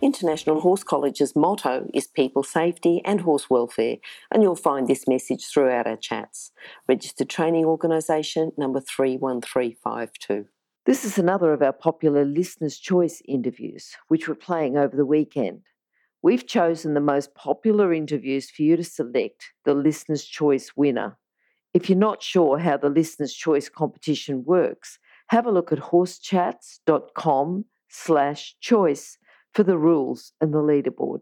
International Horse College's motto is people safety and horse welfare, and you'll find this message throughout our chats. Registered Training Organisation number 31352. This is another of our popular Listener's Choice interviews, which we're playing over the weekend. We've chosen the most popular interviews for you to select the Listener's Choice winner. If you're not sure how the Listener's Choice competition works, have a look at horsechats.com slash choice for the rules and the leaderboard.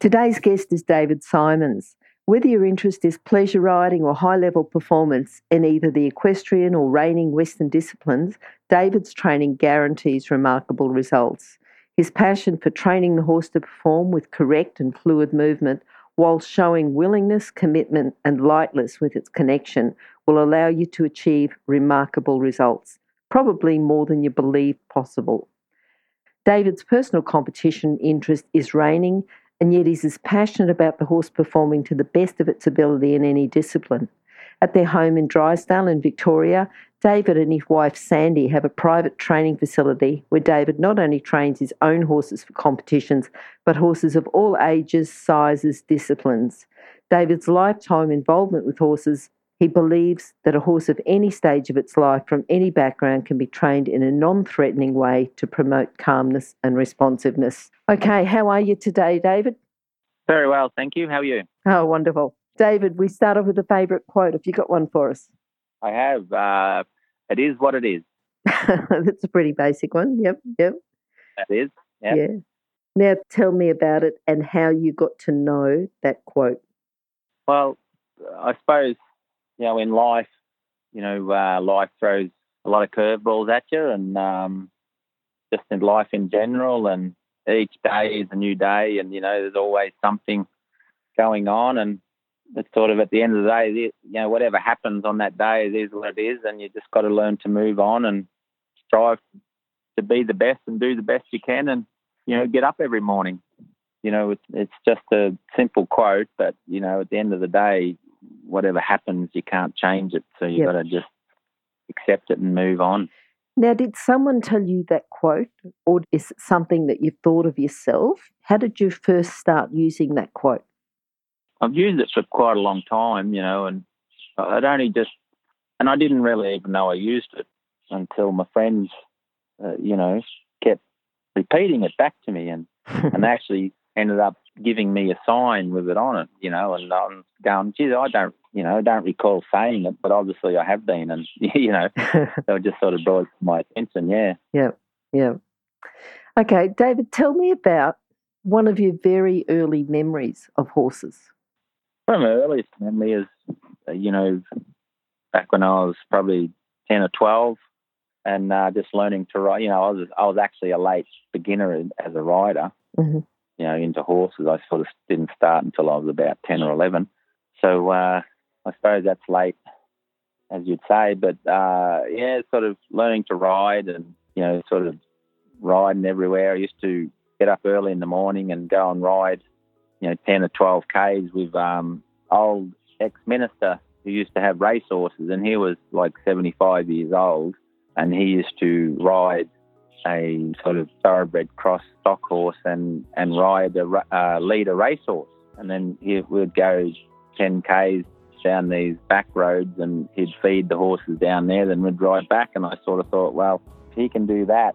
Today's guest is David Simons. Whether your interest is pleasure riding or high level performance in either the equestrian or reining Western disciplines, David's training guarantees remarkable results. His passion for training the horse to perform with correct and fluid movement while showing willingness, commitment, and lightness with its connection will allow you to achieve remarkable results probably more than you believe possible. David's personal competition interest is reining, and yet he's as passionate about the horse performing to the best of its ability in any discipline. At their home in Drysdale in Victoria, David and his wife Sandy have a private training facility where David not only trains his own horses for competitions, but horses of all ages, sizes, disciplines. David's lifetime involvement with horses he believes that a horse of any stage of its life from any background can be trained in a non threatening way to promote calmness and responsiveness. Okay, how are you today, David? Very well, thank you. How are you? Oh, wonderful. David, we start off with a favourite quote. Have you got one for us? I have. Uh, it is what it is. That's a pretty basic one. Yep, yep. It is. Yep. Yeah. Now tell me about it and how you got to know that quote. Well, I suppose you know, in life, you know, uh, life throws a lot of curveballs at you, and um, just in life in general, and each day is a new day, and you know, there's always something going on, and it's sort of at the end of the day, you know, whatever happens on that day, it is what it is, and you just got to learn to move on and strive to be the best and do the best you can, and you know, get up every morning. You know, it's it's just a simple quote, but you know, at the end of the day, whatever happens, you can't change it. So you've yep. got to just accept it and move on. Now, did someone tell you that quote, or is it something that you've thought of yourself? How did you first start using that quote? I've used it for quite a long time, you know, and I'd only just, and I didn't really even know I used it until my friends, uh, you know, kept repeating it back to me and, and actually ended up giving me a sign with it on it, you know, and I'm going, geez, I don't, you know, I don't recall saying it, but obviously I have been, and you know, so it just sort of brought my attention, yeah. Yeah, yeah. Okay, David, tell me about one of your very early memories of horses. One of my earliest memory is, uh, you know, back when I was probably ten or twelve, and uh, just learning to ride. You know, I was I was actually a late beginner as a rider. Mm-hmm you know, into horses. I sort of didn't start until I was about 10 or 11. So uh, I suppose that's late, as you'd say. But uh, yeah, sort of learning to ride and, you know, sort of riding everywhere. I used to get up early in the morning and go and ride, you know, 10 or 12 Ks with um, old ex-minister who used to have race horses. And he was like 75 years old. And he used to ride a sort of thoroughbred cross stock horse and, and ride a uh, lead a racehorse. And then he would go 10 Ks down these back roads and he'd feed the horses down there, then we'd ride back. And I sort of thought, well, if he can do that,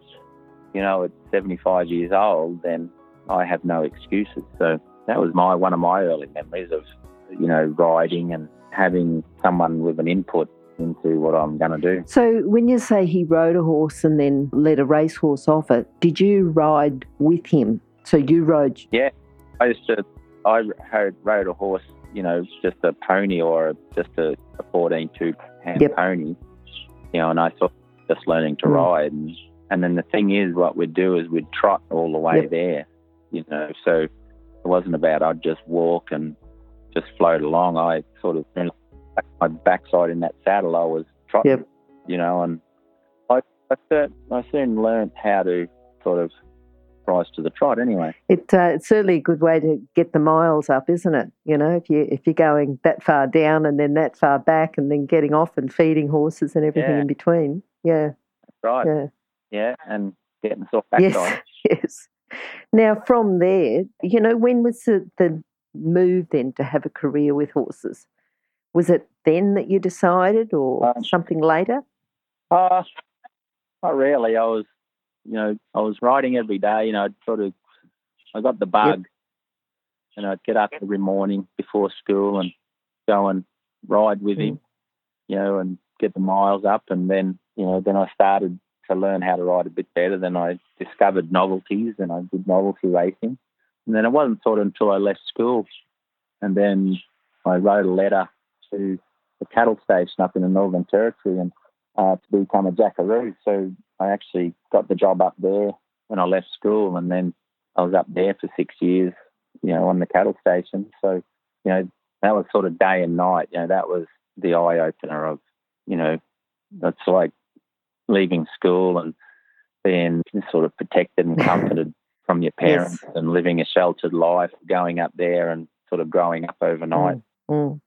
you know, at 75 years old, then I have no excuses. So that was my one of my early memories of, you know, riding and having someone with an input into what I'm going to do. So, when you say he rode a horse and then led a racehorse off it, did you ride with him? So you rode? Yeah, I used to. I rode a horse, you know, just a pony or just a, a 14 tooth hand yep. pony, you know, and I thought just learning to mm. ride. And, and then the thing is, what we'd do is we'd trot all the way yep. there, you know, so it wasn't about I'd just walk and just float along. I sort of my backside in that saddle. I was trotting, Yep. you know, and I I, soon- I soon learned how to sort of rise to the trot. Anyway, It, uh, it's certainly a good way to get the miles up, isn't it? You know, if you if you're going that far down and then that far back, and then getting off and feeding horses and everything Yeah. in between. Yeah, That's right? yeah, Yeah, and getting soft Yes. backside. yes. Now, from there, you know, when was the, the move then to have a career with horses? Was it then that you decided, or Um, something later? Uh, not really. I was, you know, I was riding every day. You know, I'd sort of, I got the bug, and I'd get up every morning before school and go and ride with him, you know, and get the miles up. And then, you know, then I started to learn how to ride a bit better. Then I discovered novelties, and I did novelty racing. And then it wasn't sort of until I left school, and then I wrote a letter to the cattle station up in the Northern Territory, and uh, to become a jackaroo. So I actually got the job up there when I left school, and then I was up there for six years, you know, on the cattle station. So, you know, that was sort of day and night. You know, that was the eye opener of, you know, that's like leaving school and being sort of protected and comforted from your parents and living a sheltered life, going up there and sort of growing up overnight. Mm.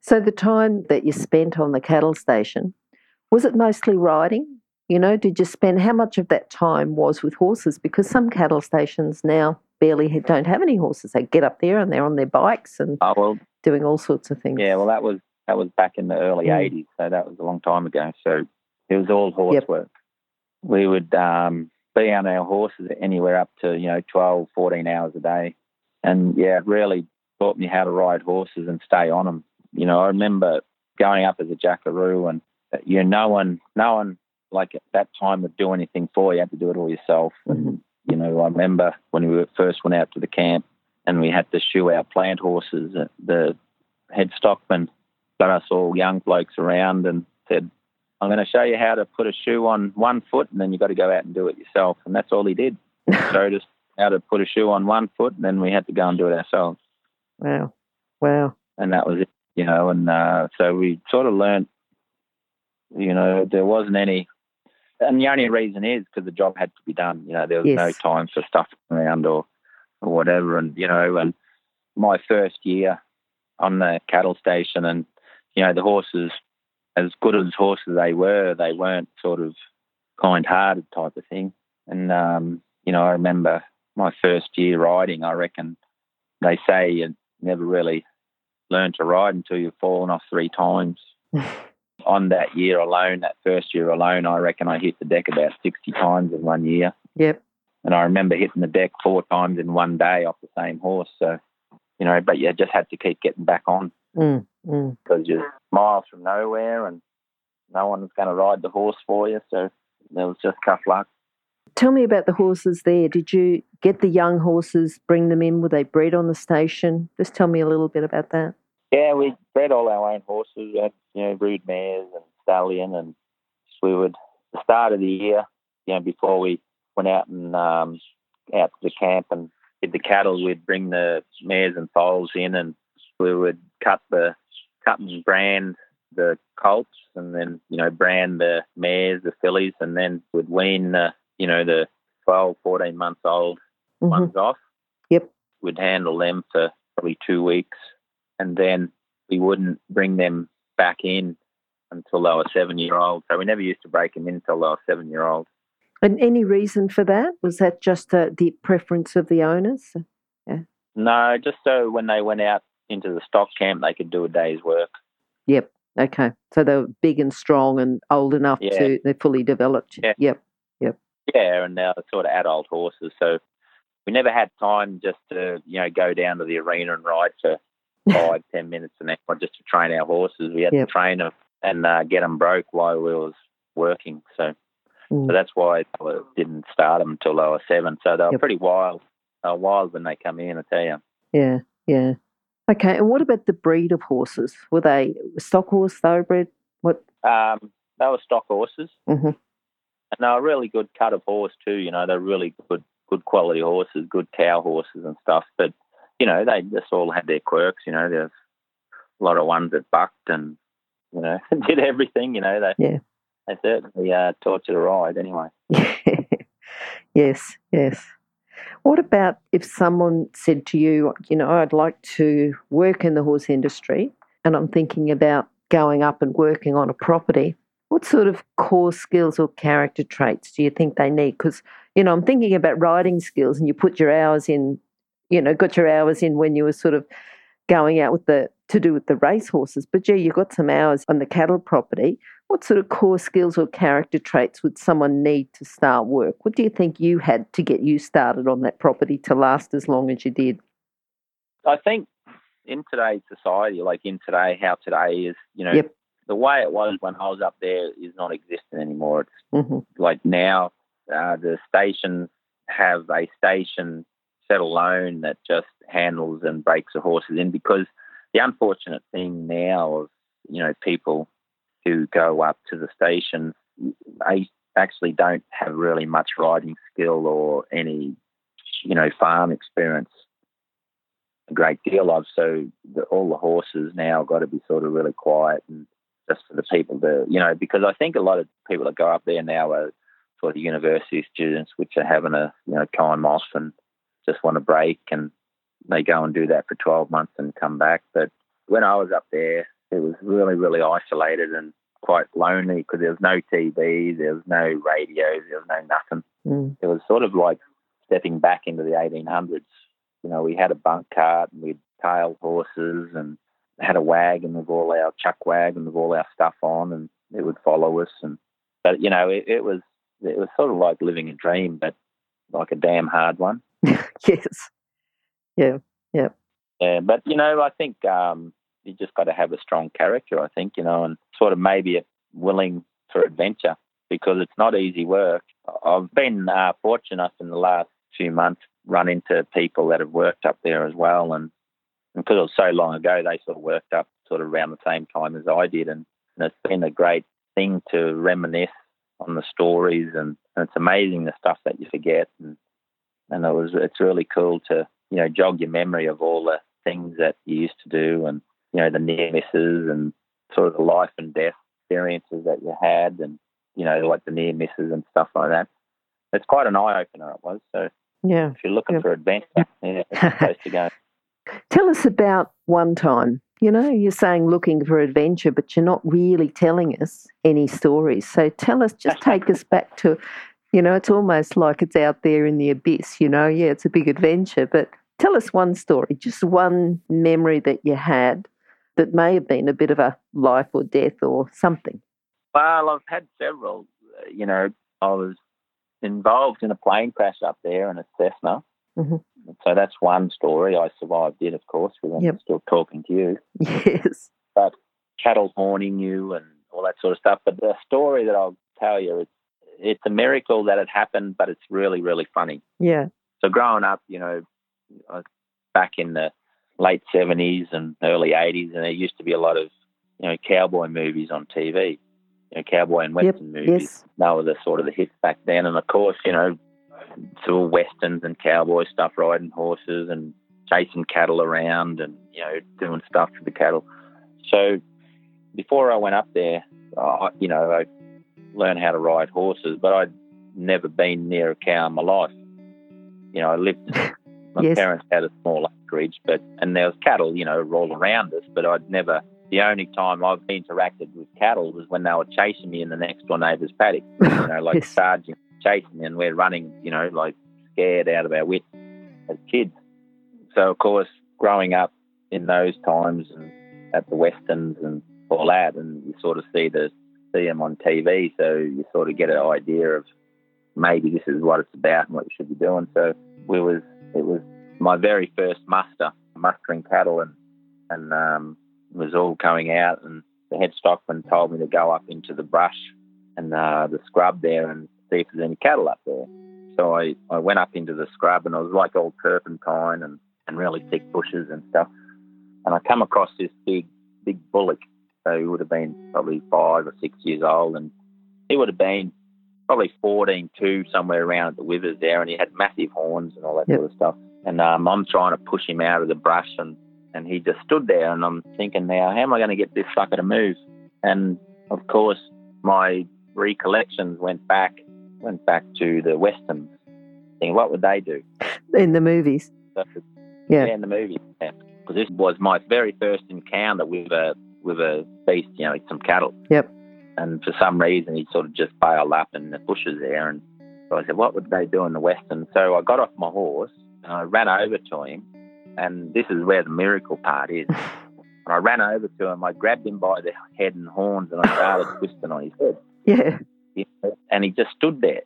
So the time that you spent on the cattle station, was it mostly riding? You know, did you spend how much of that time was with horses? Because some cattle stations now barely don't have any horses. They get up there and they're on their bikes and Oh well, doing all sorts of things. Yeah, well, that was that was back in the early Mm. '80s, so that was a long time ago. So it was all horse Yep. work. We would um, be on our horses anywhere up to you know 12, 14 hours a day, and yeah, it really taught me how to ride horses and stay on them. You know, I remember going up as a jackaroo, and you know, no one, no one like at that time would do anything for you. You had to do it all yourself. And you know, I remember when we first went out to the camp and we had to shoe our plant horses. uh, The head stockman got us all young blokes around and said, I'm going to show you how to put a shoe on one foot and then you've got to go out and do it yourself. And that's all he did. He showed us how to put a shoe on one foot and then we had to go and do it ourselves. Wow. Wow. And that was it, you know. And uh, so we sort of learned, you know, there wasn't any. And the only reason is because the job had to be done. You know, there was no time for stuff around or, or whatever. And, you know, and my first year on the cattle station and, you know, the horses, as good as horses they were, they weren't sort of kind hearted type of thing. And, um, you know, I remember my first year riding, I reckon they say you never really learn to ride until you've fallen off three times. On that year alone, that first year alone, I reckon I hit the deck about 60 times in one year. Yep. And I remember hitting the deck four times in one day off the same horse. So, you know, but you just had to keep getting back on Mm, mm. because you're miles from nowhere and no one's going to ride the horse for you. So there was just tough luck. Tell me about the horses there. Did you get the young horses, bring them in? Were they bred on the station? Just tell me a little bit about that. Yeah, we bred all our own horses. We had, you know, brood mares and stallion, and we would the start of the year, you know, before we went out and um, out to the camp and did the cattle, we'd bring the mares and foals in, and we would cut the cut and brand the colts, and then you know brand the mares, the fillies, and then we'd wean the you know the 12, 14 months old Mhm. ones off. Yep. We'd handle them for probably two weeks, and then we wouldn't bring them back in until they were seven year old. So we never used to break them in until they were seven year old. And any reason for that? Was that just uh, the preference of the owners? No, just so when they went out into the stock camp, they could do a day's work. Yep. Okay. So they were big and strong and old enough Yeah. to they're fully developed. Yeah. Yep. Yeah, and now they're sort of adult horses. So we never had time just to you know go down to the arena and ride for five, ten minutes an hour just to train our horses. We had Yep. to train them and uh, get them broke while we was working. So Mm. So that's why I didn't start them until they were seven. So they were Yep. pretty wild. They were wild when they come in, I tell you. Yeah. Yeah. Okay. And what about the breed of horses? Were they stock horse, thoroughbred? What? Um, they were stock horses, hmm and they were really good cut of horse too. You know, they're really good, good quality horses, good cow horses and stuff. But you know, they just all had their quirks. You know, there's a lot of ones that bucked and you know did everything. You know, they yeah. they certainly uh, taught you to ride anyway. yes, yes. What about if someone said to you, you know, I'd like to work in the horse industry and I'm thinking about going up and working on a property? What sort of core skills or character traits do you think they need? Because, you know, I'm thinking about riding skills and you put your hours in, you know, got your hours in when you were sort of going out with the, to do with the race horses. But gee, you got some hours on the cattle property. What sort of core skills or character traits would someone need to start work? What do you think you had to get you started on that property to last as long as you did? I think in today's society, like in today, how today is, you know, Yep. The way it was when I was up there is not existent anymore. It's hmm like now uh, the stations have a station set alone that just handles and breaks the horses in because the unfortunate thing now of you know people who go up to the stations they actually don't have really much riding skill or any you know farm experience a great deal of so the, all the horses now got to be sort of really quiet and just for the people to you know because I think a lot of people that go up there now are sort of university students which are having a you know time off and just want a break and they go and do that for 12 months and come back but when I was up there it was really really isolated and quite lonely because there was no TV there was no radios there was no nothing Mm. it was sort of like stepping back into the 1800s. You know, we had a bunk cart and we'd tail horses and had a wagon with all our chuck wagon with all our stuff on, and it would follow us. And but you know, it, it was it was sort of like living a dream, but like a damn hard one. yes. Yeah. Yeah, Yeah. but you know, I think um, you just got to have a strong character. I think you know, and sort of maybe willing for adventure because it's not easy work. I've been uh, fortunate in the last few months run into people that have worked up there as well, and, and because it was so long ago, they sort of worked up sort of around the same time as I did, and, and it's been a great thing to reminisce on the stories, and, and it's amazing the stuff that you forget, and and it was it's really cool to you know jog your memory of all the things that you used to do, and you know the near misses and sort of the life and death experiences that you had, and you know like the near misses and stuff like that. It's quite an eye opener. It was so. Yeah. If you're looking Yep. for adventure, yeah, it's the place to go. Tell us about one time. You know, you're saying looking for adventure, but you're not really telling us any stories. So tell us, just take us back to, you know, it's almost like it's out there in the abyss, you know. Yeah, it's a big adventure, but tell us one story, just one memory that you had that may have been a bit of a life or death or something. Well, I've had several. You know, I was involved in a plane crash up there in a Cessna. Mhm. So that's one story. I survived it, of course, because I'm still talking to you. Yes. But cattle horning you and all that sort of stuff. But the story that I'll tell you, it's, it's a miracle that it happened, but it's really, really funny. Yeah. So growing up, you know, back in the late seventies and early eighties, and there used to be a lot of, you know, cowboy movies on TV. You know, cowboy and Yep. western movies. Yes. They were the sort of the hits back then, and of course, you know, it's all westerns and cowboy stuff, riding horses and chasing cattle around, and you know, doing stuff for the cattle. So before I went up there, I, you know, I learned how to ride horses, but I'd never been near a cow in my life. You know, I lived. My Yes. parents had a small acreage, but and there was cattle, you know, all around us. But I'd never. The only time I've interacted with cattle was when they were chasing me in the next door neighbour's paddock. You know, like Yes. charging, chasing, and we're running. You know, like scared out of our wits as kids. So of course, growing up in those times and at the westerns and all that, and you sort of see the see them on TV, so you sort of get an idea of maybe this is what it's about and what you should be doing. So we was it was my very first muster, mustering cattle, and and um, it was all coming out, and the head stockman told me to go up into the brush and uh, the scrub there and see if there's any cattle up there. So I, I went up into the scrub and it was like old turpentine and, and really thick bushes and stuff. And I come across this big, big bullock. So he would have been probably five or six years old. And he would have been probably 14, 2, somewhere around at the withers there. And he had massive horns and all that Yep. sort of stuff. And um, I'm trying to push him out of the brush and, and he just stood there, and I'm thinking now, how am I going to get this sucker to move? And of course, my recollections went back went back to the Western thing. what would they do in the movies? So, Yeah. yeah, in the movies. Because this was my very first encounter with a with a beast, you know, some cattle. Yep. And for some reason, he sort of just bailed up in the bushes there. And so I said, what would they do in the western? So I got off my horse and I ran over to him. And this is where the miracle part is. And I ran over to him. I grabbed him by the head and horns, and I started twisting on his head. Yeah. You know, and he just stood there.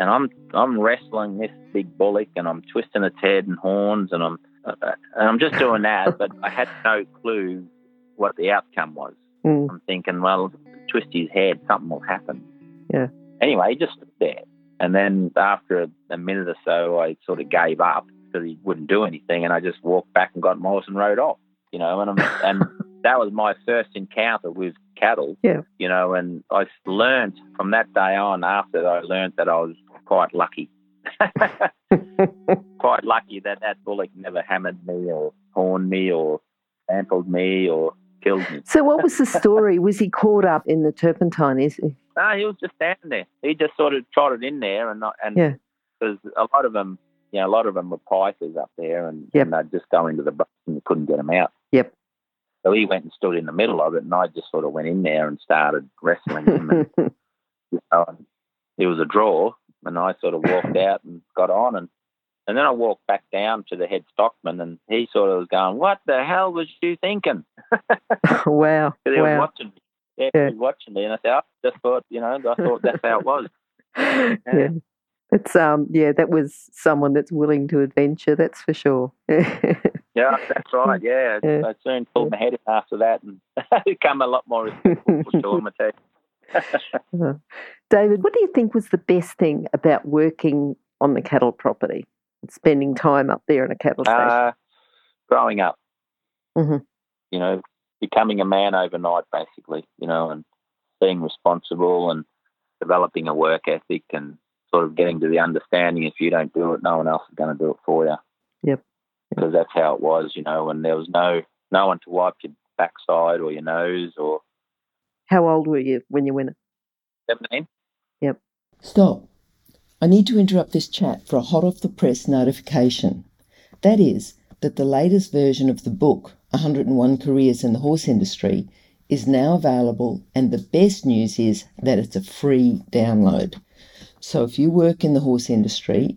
And I'm I'm wrestling this big bullock, and I'm twisting its head and horns, and I'm uh, and I'm just doing that. but I had no clue what the outcome was. Mm. I'm thinking, well, twist his head, something will happen. Yeah. Anyway, he just stood there. And then after a, a minute or so, I sort of gave up because he wouldn't do anything, and I just walked back and got my horse and rode off. You know, and I'm, and that was my first encounter with cattle. Yeah. You know, and I learned from that day on. After I learned that I was quite lucky. quite lucky that that bullock never hammered me or horned me or trampled me or killed me. So, what was the story? Was he caught up in the turpentine? Is he? No, he was just standing there. He just sort of trotted in there, and not, and Yeah. because a lot of them, you know, a lot of them were pikers up there, and, Yep. and they'd just go into the brush and you couldn't get them out. Yep. So he went and stood in the middle of it, and I just sort of went in there and started wrestling him. and, you know, and it was a draw, and I sort of walked out and got on, and and then I walked back down to the head stockman, and he sort of was going, "What the hell was you thinking?" wow. He was Wow. watching me. Yeah, Yeah. he was watching me, and I said, "I just thought, you know, I thought that's how it was." yeah. It's um yeah, that was someone that's willing to adventure, that's for sure. Yeah, that's right. Yeah, Yeah. I soon pulled my head in after that and become a lot more respectful for sure, I tell you. David, what do you think was the best thing about working on the cattle property? Spending time up there in a cattle station. Uh, growing up, Mhm. you know, becoming a man overnight, basically, you know, and being responsible and developing a work ethic and sort of getting to the understanding if you don't do it, no one else is going to do it for you. Yep. Because that's how it was, you know, when there was no no one to wipe your backside or your nose or How old were you when you went? 17. Yep. Stop. I need to interrupt this chat for a hot off the press notification. That is, that the latest version of the book, 101 Careers in the Horse Industry, is now available, and the best news is that it's a free download. So if you work in the horse industry,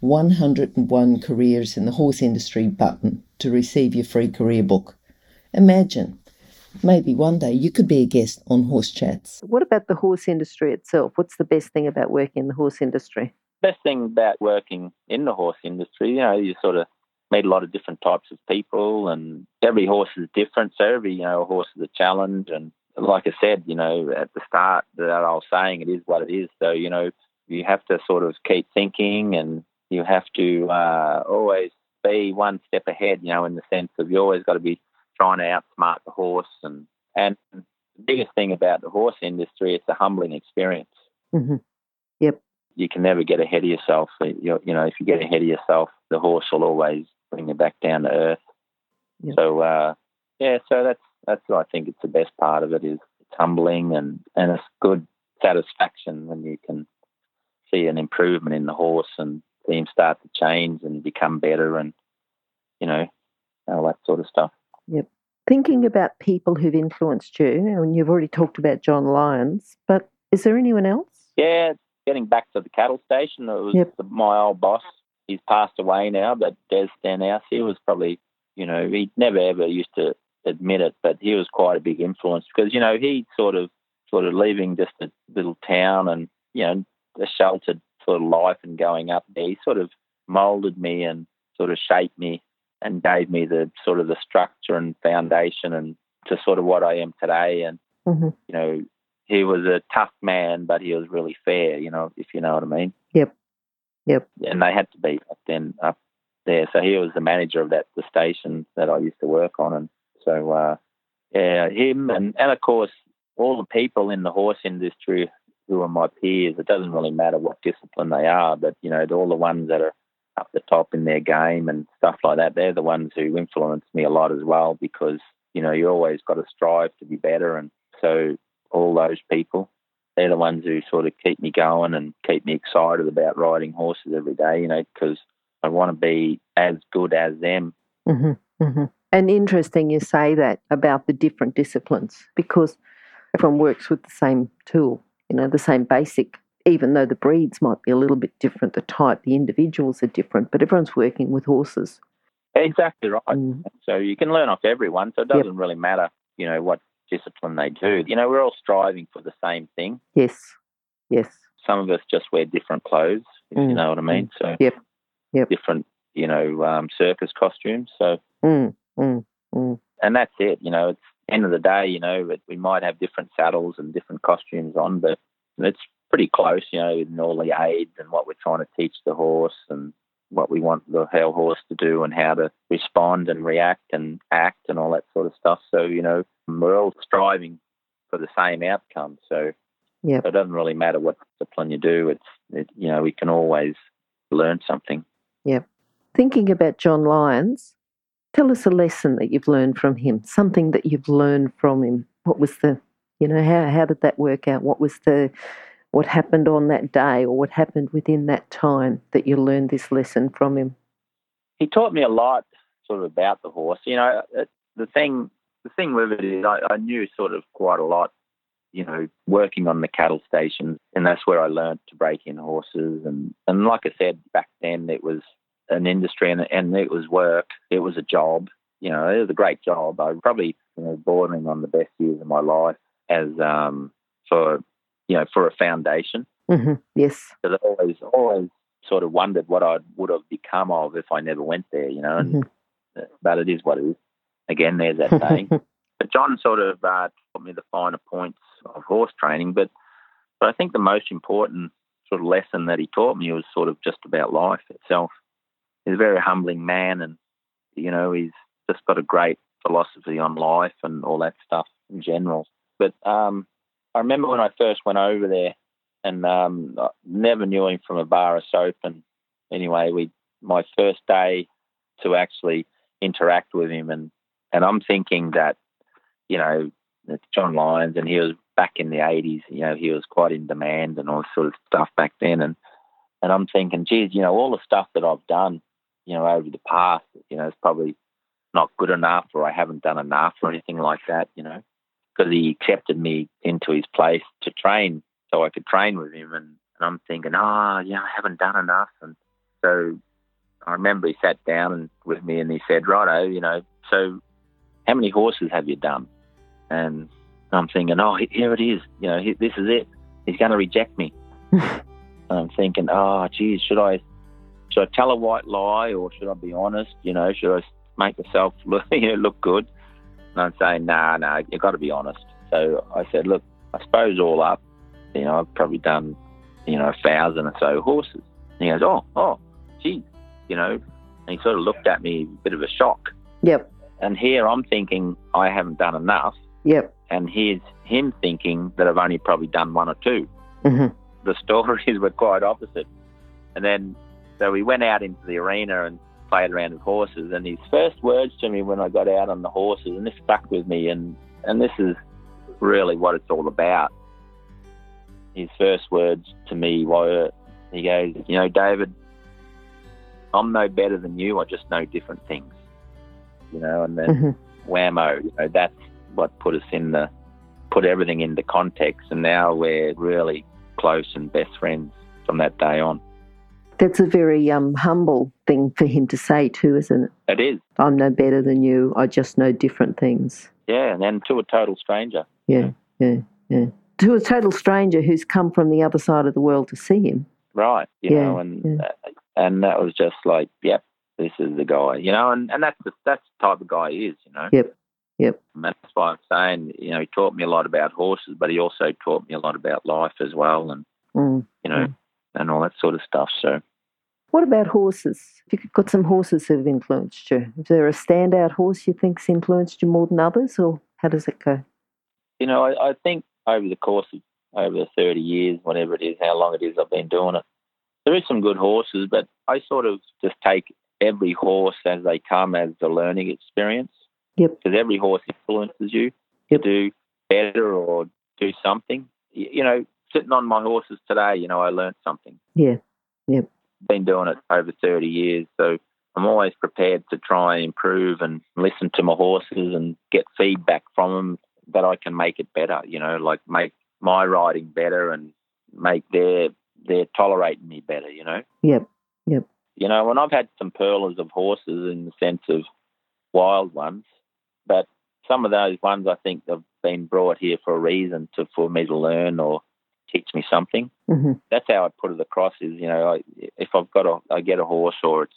101 Careers in the Horse Industry button to receive your free career book. Imagine, maybe one day you could be a guest on Horse Chats. What about the horse industry itself? What's the best thing about working in the horse industry? best thing about working in the horse industry, you know, you sort of meet a lot of different types of people, and every horse is different. So every you know horse is a challenge, and like I said, you know, at the start that I was saying, it is what it is. So you know, you have to sort of keep thinking, and you have to uh, always be one step ahead. You know, in the sense of you always got to be trying to outsmart the horse, and and the biggest thing about the horse industry, it's a humbling experience hmm Yep. you can never get ahead of yourself. You, you know, if you get ahead of yourself, the horse will always bring you back down to earth. Yeah. So, uh, yeah, so that's that's what I think it's the best part of it is it's humbling and and it's good satisfaction when you can see an improvement in the horse and see start to change and become better and you know all that sort of stuff. Yep. Thinking about people who've influenced you, and you've already talked about John Lyons, but is there anyone else? Yeah, getting back to the cattle station, it was Yep. my old boss. He's passed away now, but Des Stenhouse, he was probably, you know, he never ever used to admit it, but he was quite a big influence because, you know, he sort of, sort of leaving just a little town and, you know, a sheltered sort of life and going up there, he sort of molded me and sort of shaped me and gave me the sort of the structure and foundation and to sort of what I am today. And Mhm. you know, he was a tough man, but he was really fair. You know, if you know what I mean. Yep. Yep. And they had to be up then up there. So he was the manager of that the station that I used to work on, and so uh, yeah, him and and of course all the people in the horse industry who are my peers. It doesn't really matter what discipline they are, but you know, all the ones that are up the top in their game and stuff like that. They're the ones who influence me a lot as well because you know you always got to strive to be better, and so all those people. They're the ones who sort of keep me going and keep me excited about riding horses every day, you know, because I want to be as good as them. hmm hmm And interesting you say that about the different disciplines because everyone works with the same tool, you know, the same basic, even though the breeds might be a little bit different, the type, the individuals are different, but everyone's working with horses. Exactly right. Mm. So you can learn off everyone. So it doesn't really matter, you know, what discipline they do. You know, we're all striving for the same thing. Yes, yes. Some of us just wear different clothes, if Mm, you know what I mean. So Yep, yep. different, you know, um, circus costumes. So Mm, mm, mm. and that's it. You know, it's end of the day. You know, we might have different saddles and different costumes on, but it's pretty close. You know, in all the aids and what we're trying to teach the horse and what we want the hell horse to do and how to respond and react and act and all that sort of stuff. So you know, we're all striving for the same outcome. So Yep. it doesn't really matter what discipline you do. It's it, you know we can always learn something. Yeah. Thinking about John Lyons, tell us a lesson that you've learned from him, something that you've learned from him. What was the, you know, how, how did that work out? What was the, what happened on that day or what happened within that time that you learned this lesson from him? he taught me a lot sort of about the horse. You know, uh, the thing the thing with it is I, I knew sort of quite a lot. You know, working on the cattle stations, and that's where I learned to break in horses. And and like I said back then, it was an industry and and it was work. It was a job. You know, it was a great job. I was probably you know bordering on the best years of my life as um for you know for a foundation hmm Yes. because I always always sort of wondered what I would have become of if I never went there, you know. And Mhm. but it is what it is. Again, there's that saying. but John sort of uh, taught me the finer points of horse training. But but I think the most important sort of lesson that he taught me was sort of just about life itself. He's a very humbling man, and you know he's just got a great philosophy on life and all that stuff in general. But um, I remember when I first went over there, and um, I never knew him from a bar of soap. And anyway, we my first day to actually interact with him, and and I'm thinking that you know it's John Lyons, and he was back in the '80s. You know, he was quite in demand and all sort of stuff back then, and and I'm thinking, geez, you know, all the stuff that I've done, you know, over the past, you know, it's probably not good enough, or I haven't done enough, or anything like that, you know, because he accepted me into his place to train, so I could train with him, and, and I'm thinking, oh, yeah, I haven't done enough, and so I remember he sat down and with me and he said, righto, you know, so how many horses have you done? And I'm thinking, oh, here it is. You know, this is it. He's going to reject me. and I'm thinking, oh, geez, should I, should I tell a white lie or should I be honest? You know, should I make myself look, you know, look good? And I'm saying, nah, nah, you've got to be honest. So I said, look, I suppose all up, you know, I've probably done, you know, a thousand or so horses. And he goes, oh, oh, geez, you know, and he sort of looked at me, a bit of a shock. Yep. And here I'm thinking I haven't done enough, Yep. and here's him thinking that I've only probably done one or two. hmm The stories were quite opposite. And then, so we went out into the arena and played around with horses. And his first words to me when I got out on the horses, and this stuck with me, and, and this is really what it's all about. His first words to me were, he goes, You know, David, I'm no better than you, I just know different things. You know, and then hmm whammo, you know, that's what put us in the, put everything into context. And now we're really close and best friends from that day on. That's a very um, humble thing for him to say too, isn't it? It is. I'm no better than you. I just know different things. Yeah, and then to a total stranger. Yeah, yeah, yeah. To a total stranger who's come from the other side of the world to see him. Right. You Yeah, know, and yeah. uh, and that was just like, yep, this is the guy, you know, and, and that's the that's the type of guy he is, you know. Yep. Yep. And that's why I'm saying, you know, he taught me a lot about horses, but he also taught me a lot about life as well, and Mm. you know, and all that sort of stuff. So What about horses? If you've got some horses who've influenced you, is there a standout horse you think's influenced you more than others, or how does it go? you know, I, I think over the course of over the 30 years, whatever it is, how long it is I've been doing it, there is some good horses, but I sort of just take every horse as they come as a learning experience. Yep. Because every horse influences you Yep. to do better or do something. Y- You know, sitting on my horses today, you know, I learned something. Yeah. Yep. Been doing it over 30 years, so I'm always prepared to try and improve and listen to my horses and get feedback from them that I can make it better. You know, like make my riding better and make their their tolerating me better. You know, Yep. Yep. you know, and I've had some pearlers of horses in the sense of wild ones, but some of those ones I think have been brought here for a reason to for me to learn or teach me something hmm that's how I put it across. Is you know, I, if I've got a, I get a horse or it's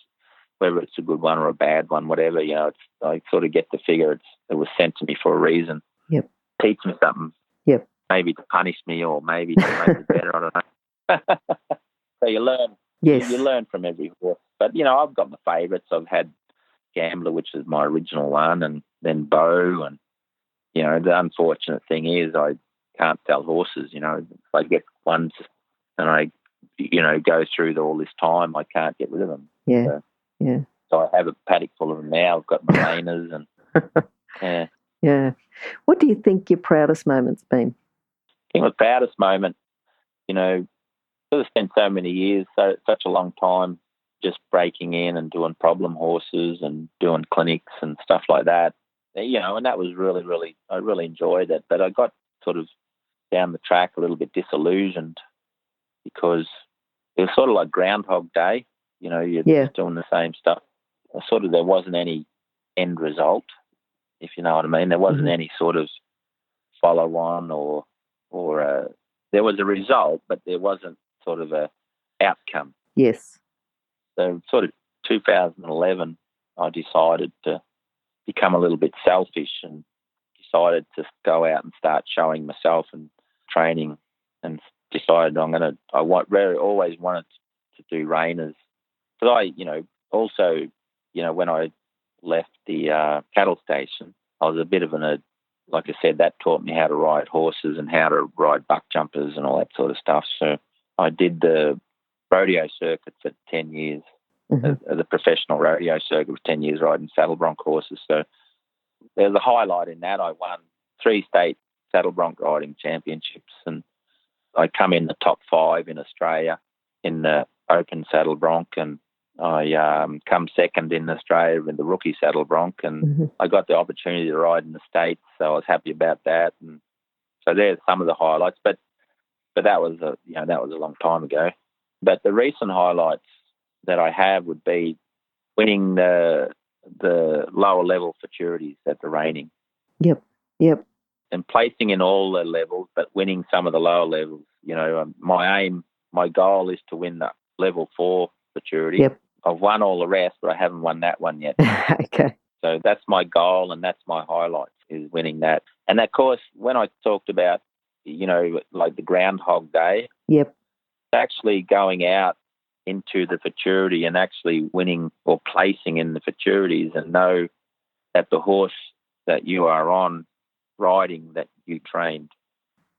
whether it's a good one or a bad one, whatever. You know, it's, I sort of get to figure it's it was sent to me for a reason. Yep. Teach me something. Yep. Maybe to punish me or maybe to make it better. I don't know. so you learn. Yes. You, you learn from every horse. But you know, I've got my favourites. I've had Gambler, which is my original one, and then Bow, and you know, the unfortunate thing is I can't sell horses. You know, if I get ones and I, you know, go through the, all this time, I can't get rid of them. Yeah. So- Yeah. So I have a paddock full of them now. I've got my laners and yeah. Yeah. What do you think your proudest moment's been? I think my proudest moment, you know, because I spent so many years, so such a long time, just breaking in and doing problem horses and doing clinics and stuff like that. You know, and that was really, really, I really enjoyed it. But I got sort of down the track a little bit disillusioned because it was sort of like Groundhog Day. You know, you're Yeah. doing the same stuff. Sort of, there wasn't any end result, if you know what I mean. There wasn't Mhm. any sort of follow on or or uh, there was a result, but there wasn't sort of a outcome. Yes. So, sort of 2011, I decided to become a little bit selfish and decided to go out and start showing myself and training, and decided I'm going to. I want very always wanted to do reiners because I, you know, also, you know, when I left the uh, cattle station, I was a bit of an a like I said, that taught me how to ride horses and how to ride buck jumpers and all that sort of stuff. So I did the rodeo circuit for 10 years, Mhm. uh, the professional rodeo circuit for 10 years riding saddle bronc horses. So there's a highlight in that. I won three state saddle bronc riding championships and I come in the top five in Australia in the open saddle bronc and I um, come second in Australia in the rookie saddle bronc and Mhm. I got the opportunity to ride in the states, so I was happy about that. And so there's some of the highlights, but but that was a you know that was a long time ago. But the recent highlights that I have would be winning the the lower level futurities at the reining. Yep. Yep. And placing in all the levels, but winning some of the lower levels. You know, um, my aim, my goal is to win the level four futurity. Yep. I've won all the rest, but I haven't won that one yet. okay. So that's my goal and that's my highlight is winning that. And of course, when I talked about, you know, like the Groundhog Day, Yep. actually going out into the futurity and actually winning or placing in the futurities and know that the horse that you are on riding that you trained,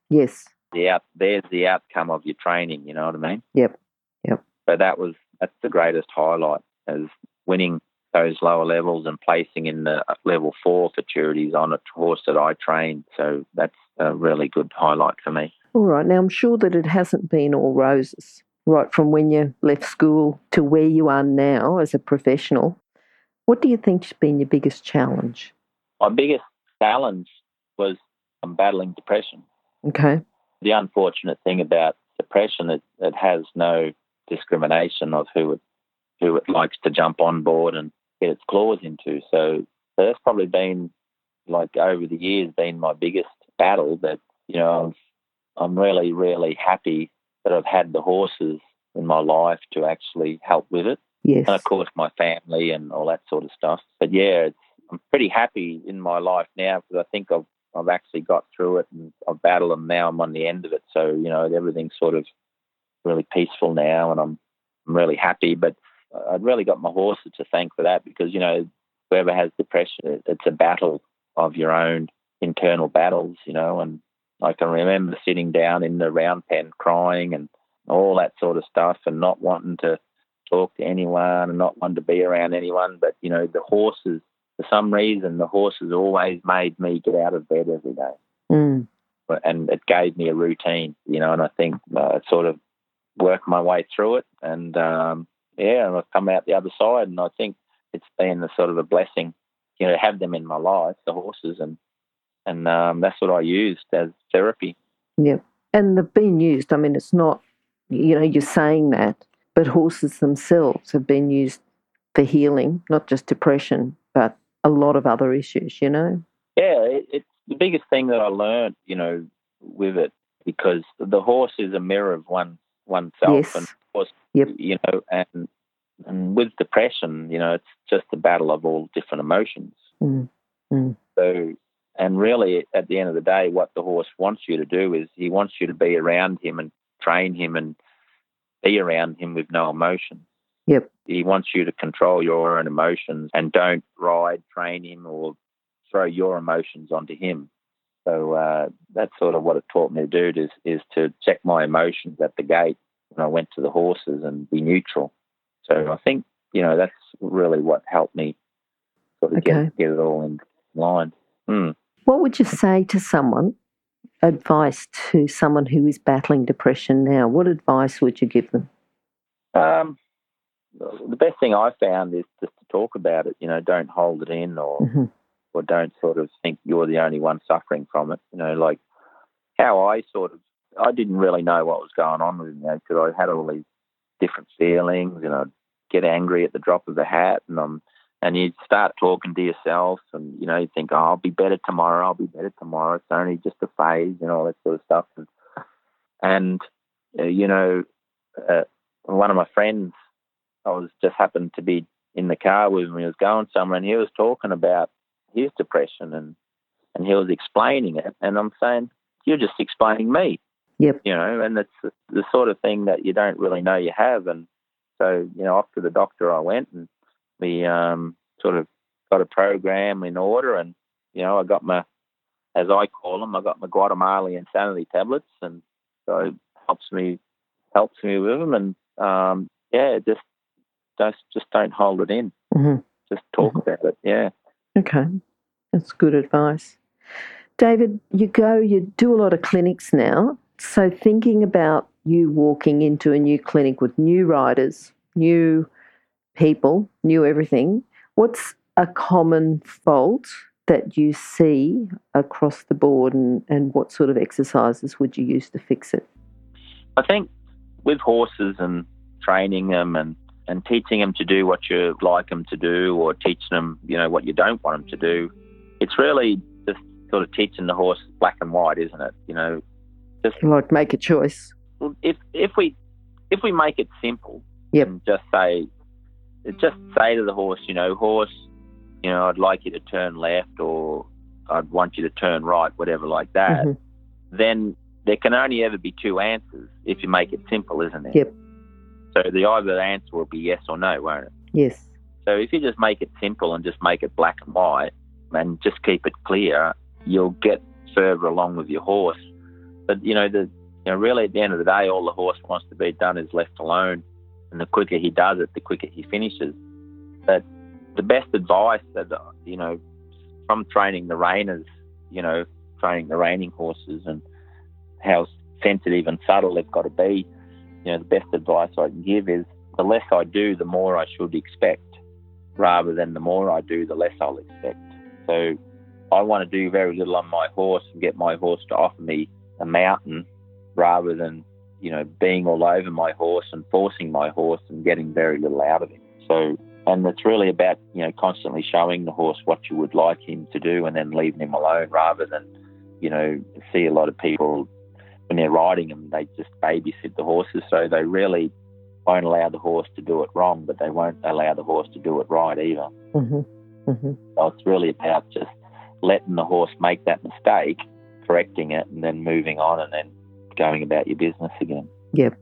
Yes. the out there's the outcome of your training. You know what I mean? Yep. Yep. So that was that's the greatest highlight is winning those lower levels and placing in the level four futurities on a horse that I trained. So that's a really good highlight for me. All right. Now, I'm sure that it hasn't been all roses, right from when you left school to where you are now as a professional. What do you think's been your biggest challenge? My biggest challenge was I'm battling depression. Okay. The unfortunate thing about depression, it, it has no discrimination of who it who it likes to jump on board and get its claws into. So that's probably been like over the years been my biggest battle. That you know I've, I'm really really happy that I've had the horses in my life to actually help with it. Yes. and of course my family and all that sort of stuff. But yeah, it's, I'm pretty happy in my life now because I think I've I've actually got through it and I've battled them now. I'm on the end of it, so you know everything's sort of really peaceful now, and I'm I'm really happy. But I've really got my horses to thank for that because you know whoever has depression, it's a battle of your own internal battles, you know. And I can remember sitting down in the round pen crying and all that sort of stuff, and not wanting to talk to anyone and not wanting to be around anyone. But you know, the horses, for some reason, the horses always made me get out of bed every day, Mm. and it gave me a routine, you know. And I think uh, it sort of worked my way through it, and um, yeah, and I've come out the other side, and I think it's been the sort of a blessing, you know, to have them in my life, the horses, and and um, that's what I used as therapy. Yeah. And they've been used. I mean, it's not, you know, you're saying that, but horses themselves have been used for healing, not just depression, but a lot of other issues, you know? Yeah, it, it's the biggest thing that I learned, you know, with it because the horse is a mirror of one oneself, Yes. and of course, Yep. you know, and and with depression, you know, it's just a battle of all different emotions. Mm. Mm. So, and really, at the end of the day, what the horse wants you to do is he wants you to be around him and train him and be around him with no emotion. Yep. He wants you to control your own emotions and don't ride, train him, or throw your emotions onto him. So uh, that's sort of what it taught me to do is is to check my emotions at the gate when I went to the horses and be neutral. So I think you know that's really what helped me sort of Okay. get get it all in line. Hmm. What would you say to someone, advice to someone who is battling depression now? What advice would you give them? Um, the best thing I found is just to talk about it. You know, don't hold it in or hmm or don't sort of think you're the only one suffering from it. You know, like how I sort of I didn't really know what was going on with me because I had all these different feelings and I'd get angry at the drop of a hat and I'm and you start talking to yourself and you know you think oh, I'll be better tomorrow I'll be better tomorrow it's only just a phase and all that sort of stuff and, and uh, you know uh, one of my friends I was just happened to be in the car with him he was going somewhere and he was talking about his depression and and he was explaining it and I'm saying you're just explaining me Yep. you know and it's the, the sort of thing that you don't really know you have and so you know off to the doctor I went and we um sort of got a program in order and you know I got my as I call them I got my Guatemalan insanity tablets and so it helps me helps me with them and um yeah just just just don't hold it in hmm just talk Mhm. about it yeah Okay, that's good advice. David, you go, you do a lot of clinics now. So, thinking about you walking into a new clinic with new riders, new people, new everything, what's a common fault that you see across the board and, and what sort of exercises would you use to fix it? I think with horses and training them and, and teaching them to do what you like them to do or teaching them, you know, what you don't want them to do, it's really just sort of teaching the horse black and white, isn't it? You know, just Like make a choice. if if we if we make it simple Yep. and just say just say to the horse, you know, horse, you know, I'd like you to turn left or I'd want you to turn right, whatever like that, Mhm. then there can only ever be two answers if you make it simple, isn't it? Yep. So the either answer will be yes or no, won't it? Yes. So if you just make it simple and just make it black and white and just keep it clear, you'll get further along with your horse. But you know, the you know, really at the end of the day, all the horse wants to be done is left alone, and the quicker he does it, the quicker he finishes. But the best advice that you know from training the reiners, you know, training the reining horses and how sensitive and subtle they've got to be. You know, the best advice I can give is the less I do, the more I should expect, rather than the more I do, the less I'll expect. So I want to do very little on my horse and get my horse to offer me a mountain rather than, you know, being all over my horse and forcing my horse and getting very little out of him. So, and it's really about, you know, constantly showing the horse what you would like him to do and then leaving him alone rather than, you know, see a lot of people when they're riding them, they just babysit the horses. So they really won't allow the horse to do it wrong, but they won't allow the horse to do it right either. hmm hmm So it's really about just letting the horse make that mistake, correcting it, and then moving on and then going about your business again. Yep.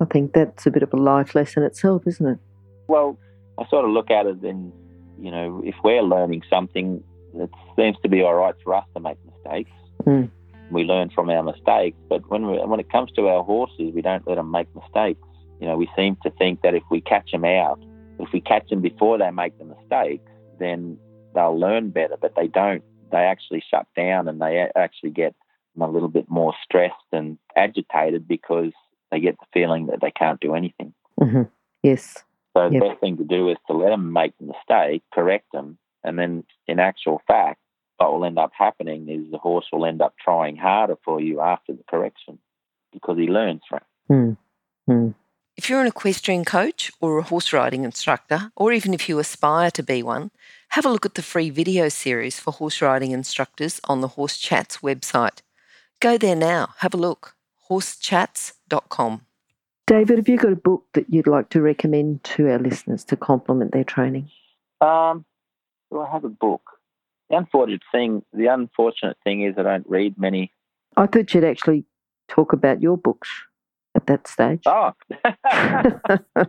I think that's a bit of a life lesson itself, isn't it? Well, I sort of look at it in, you know, if we're learning something, it seems to be all right for us to make mistakes. Mm. We learn from our mistakes, but when we, when it comes to our horses, we don't let them make mistakes. You know, we seem to think that if we catch them out, if we catch them before they make the mistakes, then they'll learn better. But they don't. They actually shut down and they actually get a little bit more stressed and agitated because they get the feeling that they can't do anything. hmm Yes. So the Yep. best thing to do is to let them make the mistake, correct them, and then in actual fact, what will end up happening is the horse will end up trying harder for you after the correction because he learns from it. Mm. Mm. If you're an equestrian coach or a horse riding instructor, or even if you aspire to be one, have a look at the free video series for horse riding instructors on the Horse Chats website. Go there now, have a look. horsechats.com. David, have you got a book that you'd like to recommend to our listeners to complement their training? Um, do I have a book? The unfortunate thing, the unfortunate thing is I don't read many. I thought you'd actually talk about your books at that stage. Oh, yeah,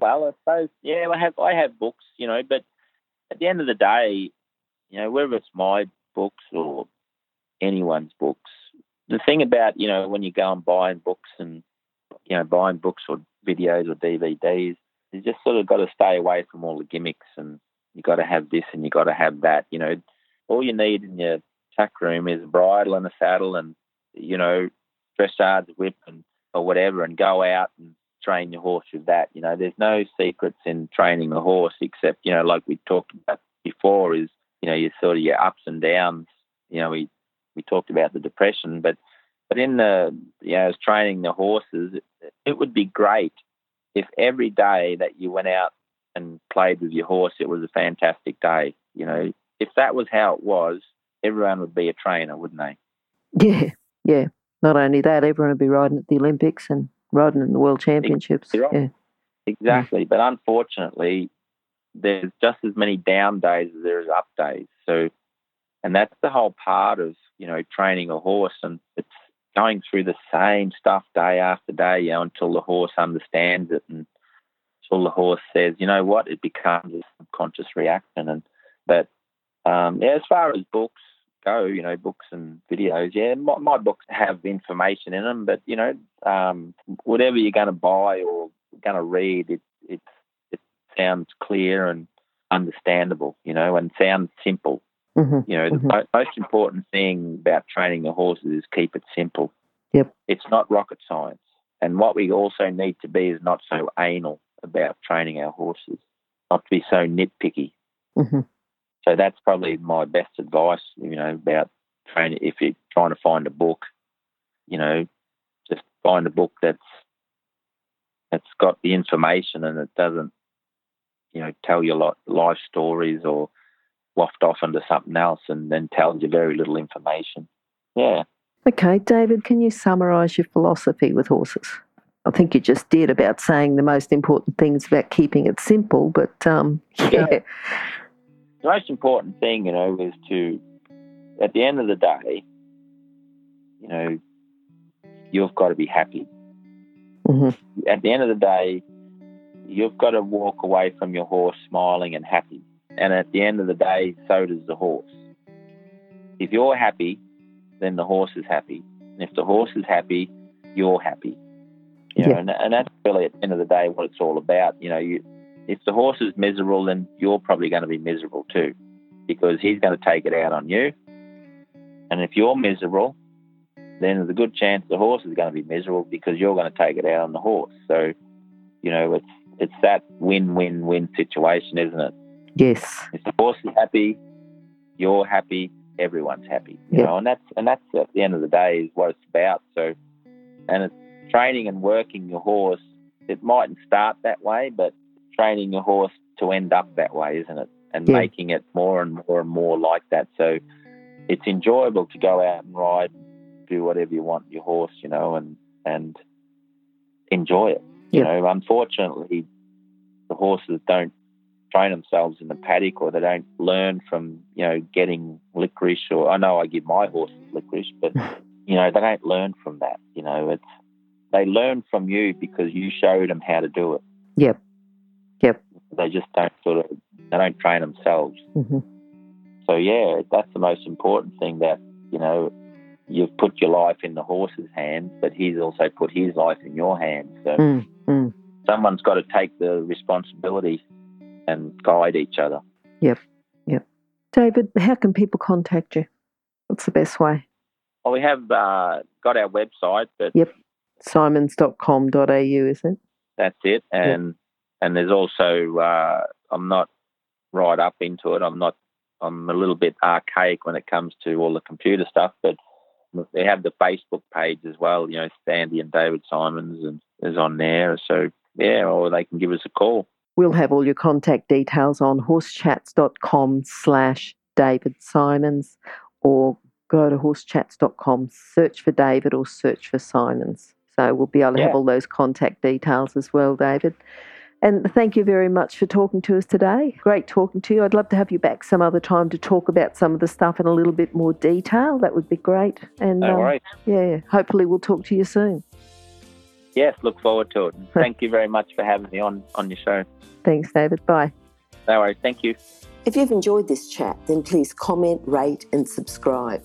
well, I suppose yeah, I have I have books, you know, but at the end of the day, you know, whether it's my books or anyone's books, the thing about you know when you go and buying books and you know buying books or videos or DVDs, you just sort of got to stay away from all the gimmicks and you got to have this and you got to have that. You know, all you need in your tack room is a bridle and a saddle and you know dressage whip and or whatever, and go out and train your horse with that. You know, there's no secrets in training a horse except, you know, like we talked about before, is you know, your sort of your ups and downs. You know, we we talked about the depression, but but in the you know, as training the horses, it, it would be great if every day that you went out and played with your horse, it was a fantastic day. You know, if that was how it was, everyone would be a trainer, wouldn't they? Yeah, yeah. Not only that, everyone would be riding at the Olympics and riding in the World Championships. Right. Yeah. Exactly. But unfortunately, there's just as many down days as there is up days. So, and that's the whole part of, you know, training a horse. And it's going through the same stuff day after day, you know, until the horse understands it and until the horse says, you know what, it becomes a subconscious reaction. And, but, um, yeah, as far as books go, you know, books and videos, yeah, my, my books have information in them, but, you know, um, whatever you're going to buy or going to read, it, it, it sounds clear and understandable, you know, and sounds simple. hmm You know, Mhm. the mo- most important thing about training the horses is keep it simple. Yep. It's not rocket science. And what we also need to be is not so anal about training our horses, not to be so nitpicky. hmm So that's probably my best advice, you know, about training. If you're trying to find a book, you know, just find a book that's that's got the information and it doesn't, you know, tell you lot life stories or waft off into something else and then tells you very little information. Yeah. Okay, David, can you summarise your philosophy with horses? I think you just did about saying the most important things about keeping it simple, but um, yeah. Yeah. The most important thing, you know, is to, at the end of the day, you know, you've got to be happy. hmm at the end of the day, you've got to walk away from your horse smiling and happy. And at the end of the day, so does the horse. If you're happy, then the horse is happy. And if the horse is happy, you're happy. You know, Yeah. and, and that's really at the end of the day what it's all about. You know, you, if the horse is miserable, then you're probably going to be miserable too, because he's going to take it out on you. And if you're miserable, then there's a good chance the horse is going to be miserable because you're going to take it out on the horse. So, you know, it's it's that win-win-win situation, isn't it? Yes. If the horse is happy, you're happy, everyone's happy. You Yeah. know, and that's and that's at the end of the day is what it's about. So, and it's training and working your horse. It mightn't start that way, but training your horse to end up that way, isn't it? And Yeah. making it more and more and more like that. So, it's enjoyable to go out and ride, do whatever you want your horse, you know, and and enjoy it. You Yep. know, unfortunately, the horses don't train themselves in the paddock or they don't learn from, you know, getting licorice or I know I give my horses licorice, but, you know, they don't learn from that. You know, it's, they learn from you because you showed them how to do it. Yep. Yep. They just don't sort of, they don't train themselves. hmm So yeah, that's the most important thing that you know you've put your life in the horse's hands, but he's also put his life in your hands. So Mm, mm. someone's got to take the responsibility and guide each other. Yep. Yep. David, how can people contact you? What's the best way? Well, we have uh, got our website, but Yep. Simons.com.au, is it? that's it. And and there's also uh, I'm not right up into it. I'm not. I'm a little bit archaic when it comes to all the computer stuff, but they have the Facebook page as well. You know, Sandy and David Simons and is on there. So yeah, or they can give us a call. We'll have all your contact details on horsechats.com slash David Simons or go to horsechats.com, search for David or search for Simons. So we'll be able to have all those contact details as well, David. And thank you very much for talking to us today. Great talking to you. I'd love to have you back some other time to talk about some of the stuff in a little bit more detail. That would be great. And No um, yeah, hopefully we'll talk to you soon. Yes, look forward to it. Thank you very much for having me on on your show. Thanks, David. Bye. No worries. Thank you. If you've enjoyed this chat, then please comment, rate, and subscribe.